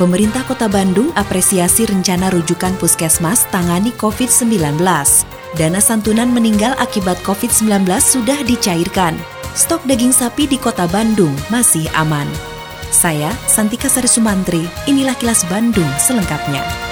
Pemerintah Kota Bandung apresiasi rencana rujukan puskesmas tangani COVID-19. Dana santunan meninggal akibat COVID-19 sudah dicairkan. Stok daging sapi di Kota Bandung masih aman. Saya, Santika Sari Sumantri, inilah kilas Bandung selengkapnya.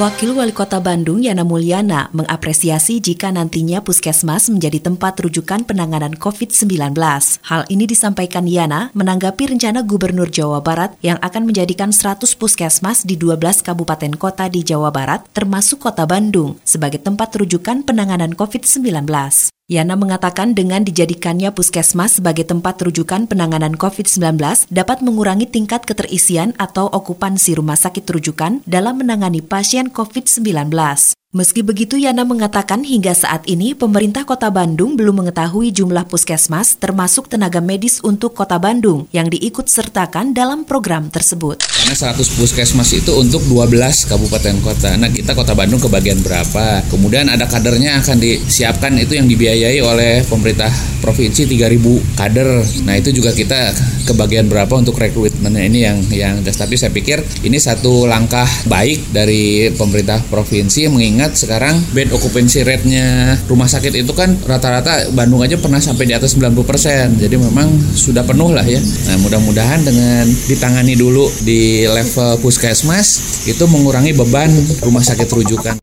Wakil Wali Kota Bandung Yana Mulyana mengapresiasi jika nantinya puskesmas menjadi tempat rujukan penanganan COVID-19. Hal ini disampaikan Yana menanggapi rencana Gubernur Jawa Barat yang akan menjadikan 100 puskesmas di 12 kabupaten kota di Jawa Barat termasuk Kota Bandung sebagai tempat rujukan penanganan COVID-19. Yana mengatakan dengan dijadikannya puskesmas sebagai tempat rujukan penanganan COVID-19 dapat mengurangi tingkat keterisian atau okupansi rumah sakit rujukan dalam menangani pasien COVID-19. Meski begitu, Yana mengatakan hingga saat ini pemerintah kota Bandung belum mengetahui jumlah puskesmas termasuk tenaga medis untuk kota Bandung yang diikut sertakan dalam program tersebut. Karena 100 puskesmas itu untuk 12 kabupaten kota. Nah kita kota Bandung kebagian berapa? Kemudian ada kadernya akan disiapkan itu yang dibiayai oleh pemerintah provinsi 3000 kader. Nah itu juga kita kebagian berapa untuk rekrutmennya ini yang yang tapi saya pikir ini satu langkah baik dari pemerintah provinsi mengingat ingat sekarang bed occupancy rate-nya rumah sakit itu kan rata-rata Bandung aja pernah sampai di atas 90%. Jadi memang sudah penuh lah ya. Nah, mudah-mudahan dengan ditangani dulu di level puskesmas itu mengurangi beban rumah sakit rujukan.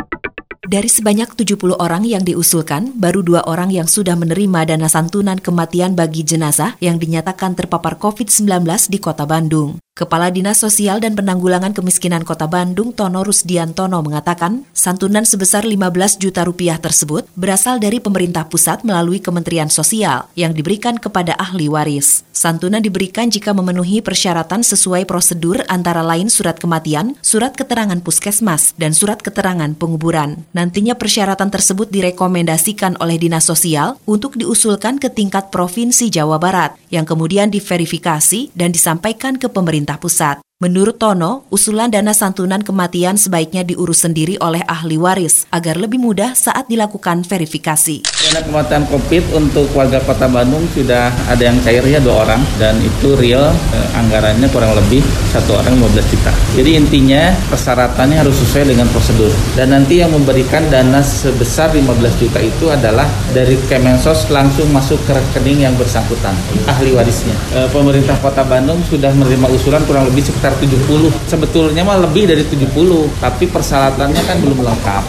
Dari sebanyak 70 orang yang diusulkan, baru dua orang yang sudah menerima dana santunan kematian bagi jenazah yang dinyatakan terpapar COVID-19 di kota Bandung. Kepala Dinas Sosial dan Penanggulangan Kemiskinan Kota Bandung, Tono Rusdiantono, mengatakan santunan sebesar 15 juta rupiah tersebut berasal dari pemerintah pusat melalui Kementerian Sosial yang diberikan kepada ahli waris. Santunan diberikan jika memenuhi persyaratan sesuai prosedur antara lain surat kematian, surat keterangan puskesmas, dan surat keterangan penguburan. Nantinya persyaratan tersebut direkomendasikan oleh Dinas Sosial untuk diusulkan ke tingkat Provinsi Jawa Barat, yang kemudian diverifikasi dan disampaikan ke pemerintah pemerintah pusat. Menurut Tono, usulan dana santunan kematian sebaiknya diurus sendiri oleh ahli waris agar lebih mudah saat dilakukan verifikasi. Dana kematian COVID untuk warga Kota Bandung sudah ada yang cairnya dua orang dan itu real eh, anggarannya kurang lebih satu orang 15 juta. Jadi intinya persyaratannya harus sesuai dengan prosedur dan nanti yang memberikan dana sebesar 15 juta itu adalah dari Kemensos langsung masuk ke rekening yang bersangkutan ahli warisnya. Eh, pemerintah Kota Bandung sudah menerima usulan kurang lebih sekitar sekitar 70. Sebetulnya mah lebih dari 70, tapi persyaratannya kan belum lengkap.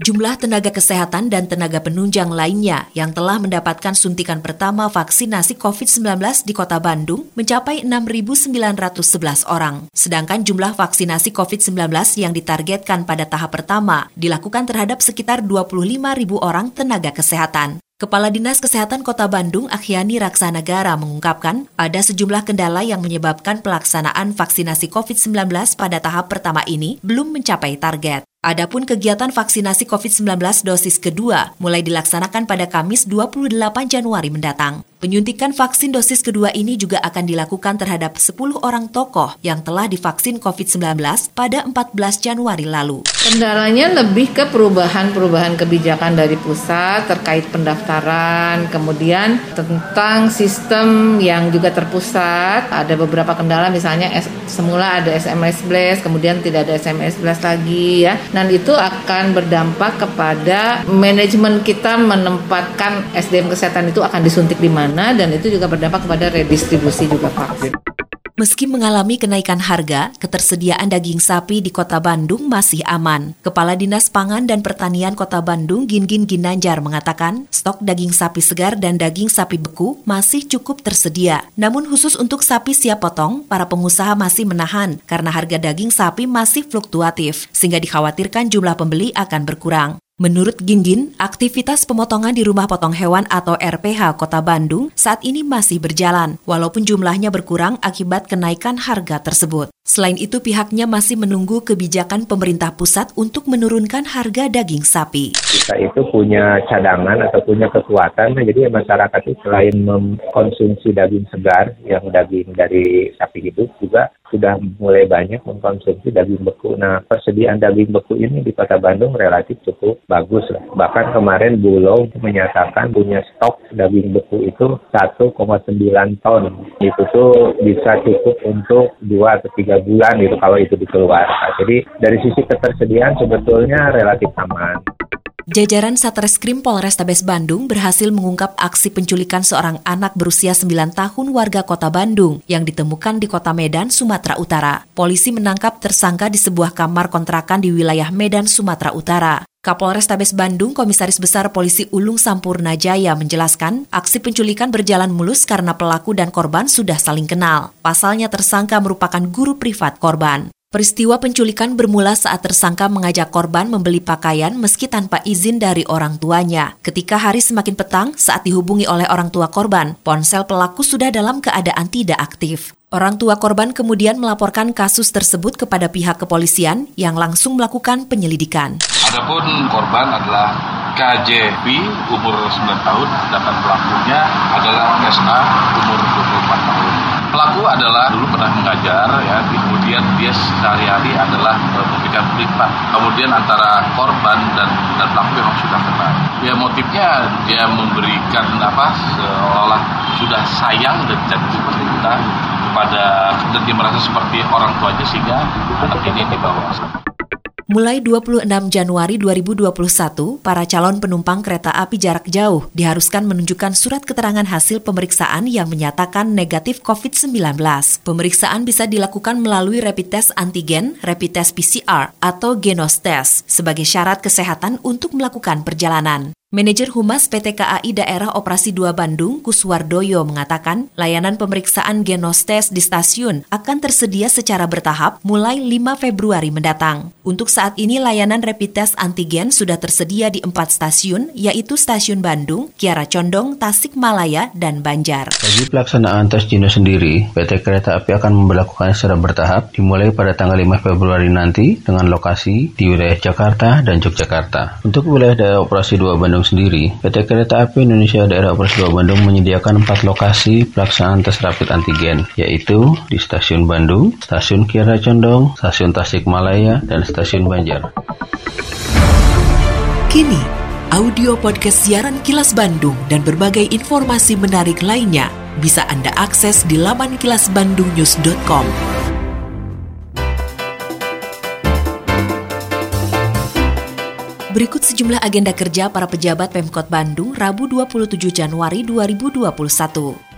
Jumlah tenaga kesehatan dan tenaga penunjang lainnya yang telah mendapatkan suntikan pertama vaksinasi COVID-19 di Kota Bandung mencapai 6.911 orang. Sedangkan jumlah vaksinasi COVID-19 yang ditargetkan pada tahap pertama dilakukan terhadap sekitar 25.000 orang tenaga kesehatan. Kepala Dinas Kesehatan Kota Bandung, Akhiani Raksanagara, mengungkapkan ada sejumlah kendala yang menyebabkan pelaksanaan vaksinasi COVID-19 pada tahap pertama ini belum mencapai target. Adapun kegiatan vaksinasi COVID-19 dosis kedua mulai dilaksanakan pada Kamis 28 Januari mendatang. Penyuntikan vaksin dosis kedua ini juga akan dilakukan terhadap 10 orang tokoh yang telah divaksin COVID-19 pada 14 Januari lalu. Kendalanya lebih ke perubahan-perubahan kebijakan dari pusat terkait pendaftaran, kemudian tentang sistem yang juga terpusat. Ada beberapa kendala misalnya semula ada SMS blast, kemudian tidak ada SMS blast lagi ya. Dan itu akan berdampak kepada manajemen kita menempatkan SDM kesehatan itu akan disuntik di mana dan itu juga berdampak kepada redistribusi juga Pak. Meski mengalami kenaikan harga, ketersediaan daging sapi di Kota Bandung masih aman. Kepala Dinas Pangan dan Pertanian Kota Bandung, Gingin Ginanjar, mengatakan stok daging sapi segar dan daging sapi beku masih cukup tersedia. Namun khusus untuk sapi siap potong, para pengusaha masih menahan karena harga daging sapi masih fluktuatif, sehingga dikhawatirkan jumlah pembeli akan berkurang. Menurut Ginggin, aktivitas pemotongan di rumah potong hewan atau RPH Kota Bandung saat ini masih berjalan, walaupun jumlahnya berkurang akibat kenaikan harga tersebut. Selain itu, pihaknya masih menunggu kebijakan pemerintah pusat untuk menurunkan harga daging sapi. Kita itu punya cadangan atau punya kekuatan, jadi masyarakat itu selain mengkonsumsi daging segar, yang daging dari sapi hidup juga sudah mulai banyak mengkonsumsi daging beku. Nah, persediaan daging beku ini di Kota Bandung relatif cukup bagus lah. Bahkan kemarin Bulog menyatakan punya stok daging beku itu 1,9 ton. Itu tuh bisa cukup untuk 2 atau 3 bulan itu kalau itu dikeluarkan. Jadi dari sisi ketersediaan sebetulnya relatif aman. Jajaran Satreskrim Polrestabes Bandung berhasil mengungkap aksi penculikan seorang anak berusia 9 tahun warga kota Bandung yang ditemukan di kota Medan, Sumatera Utara. Polisi menangkap tersangka di sebuah kamar kontrakan di wilayah Medan, Sumatera Utara. Kapolres Tabes Bandung, Komisaris Besar Polisi Ulung Sampurna Jaya menjelaskan, aksi penculikan berjalan mulus karena pelaku dan korban sudah saling kenal. Pasalnya tersangka merupakan guru privat korban. Peristiwa penculikan bermula saat tersangka mengajak korban membeli pakaian meski tanpa izin dari orang tuanya. Ketika hari semakin petang, saat dihubungi oleh orang tua korban, ponsel pelaku sudah dalam keadaan tidak aktif. Orang tua korban kemudian melaporkan kasus tersebut kepada pihak kepolisian yang langsung melakukan penyelidikan. Adapun korban adalah KJP umur 9 tahun, sedangkan pelakunya adalah SA umur 24 tahun. Pelaku adalah dulu pernah mengajar ya, kemudian dia sehari-hari adalah uh, memberikan privat. Kemudian antara korban dan dan pelaku memang sudah kenal. Ya motifnya dia memberikan apa seolah sudah sayang dan jadi cinta kepada dan dia merasa seperti orang tuanya sehingga anak ini dibawa. Mulai 26 Januari 2021, para calon penumpang kereta api jarak jauh diharuskan menunjukkan surat keterangan hasil pemeriksaan yang menyatakan negatif COVID-19. Pemeriksaan bisa dilakukan melalui rapid test antigen, rapid test PCR, atau genos test sebagai syarat kesehatan untuk melakukan perjalanan. Manajer Humas PT KAI Daerah Operasi 2 Bandung, Kuswardoyo, mengatakan layanan pemeriksaan genostes di stasiun akan tersedia secara bertahap mulai 5 Februari mendatang. Untuk saat ini layanan rapid test antigen sudah tersedia di empat stasiun, yaitu Stasiun Bandung, Kiara Condong, Tasikmalaya, dan Banjar. Bagi pelaksanaan tes genos sendiri, PT Kereta Api akan memperlakukan secara bertahap dimulai pada tanggal 5 Februari nanti dengan lokasi di wilayah Jakarta dan Yogyakarta. Untuk wilayah daerah operasi 2 Bandung Bandung sendiri, PT Kereta Api Indonesia Daerah Operasi 2 Bandung menyediakan empat lokasi pelaksanaan tes rapid antigen, yaitu di Stasiun Bandung, Stasiun Kiara Condong, Stasiun Tasikmalaya, dan Stasiun Banjar. Kini, audio podcast siaran Kilas Bandung dan berbagai informasi menarik lainnya bisa Anda akses di laman kilasbandungnews.com. Berikut sejumlah agenda kerja para pejabat Pemkot Bandung Rabu 27 Januari 2021.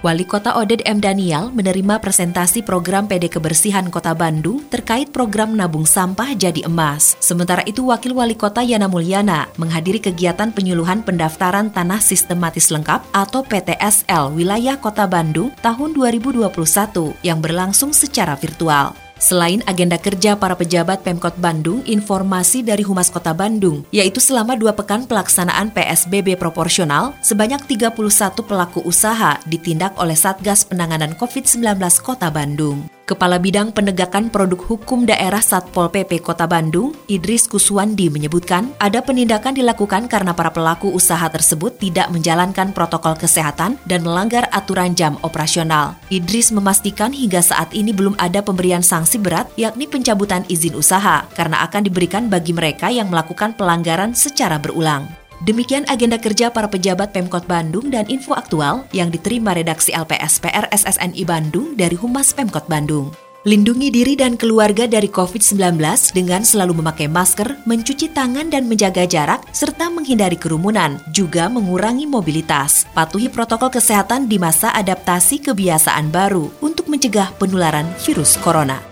Wali Kota Oded M. Daniel menerima presentasi program PD Kebersihan Kota Bandung terkait program nabung sampah jadi emas. Sementara itu Wakil Wali Kota Yana Mulyana menghadiri kegiatan penyuluhan pendaftaran tanah sistematis lengkap atau PTSL wilayah Kota Bandung tahun 2021 yang berlangsung secara virtual. Selain agenda kerja para pejabat Pemkot Bandung, informasi dari Humas Kota Bandung, yaitu selama dua pekan pelaksanaan PSBB proporsional, sebanyak 31 pelaku usaha ditindak oleh Satgas Penanganan COVID-19 Kota Bandung. Kepala Bidang Penegakan Produk Hukum Daerah Satpol PP Kota Bandung, Idris Kuswandi menyebutkan, ada penindakan dilakukan karena para pelaku usaha tersebut tidak menjalankan protokol kesehatan dan melanggar aturan jam operasional. Idris memastikan hingga saat ini belum ada pemberian sanksi berat, yakni pencabutan izin usaha, karena akan diberikan bagi mereka yang melakukan pelanggaran secara berulang. Demikian agenda kerja para pejabat Pemkot Bandung dan info aktual yang diterima redaksi LPSPR SSNI Bandung dari Humas Pemkot Bandung. Lindungi diri dan keluarga dari COVID-19 dengan selalu memakai masker, mencuci tangan dan menjaga jarak, serta menghindari kerumunan, juga mengurangi mobilitas. Patuhi protokol kesehatan di masa adaptasi kebiasaan baru untuk mencegah penularan virus corona.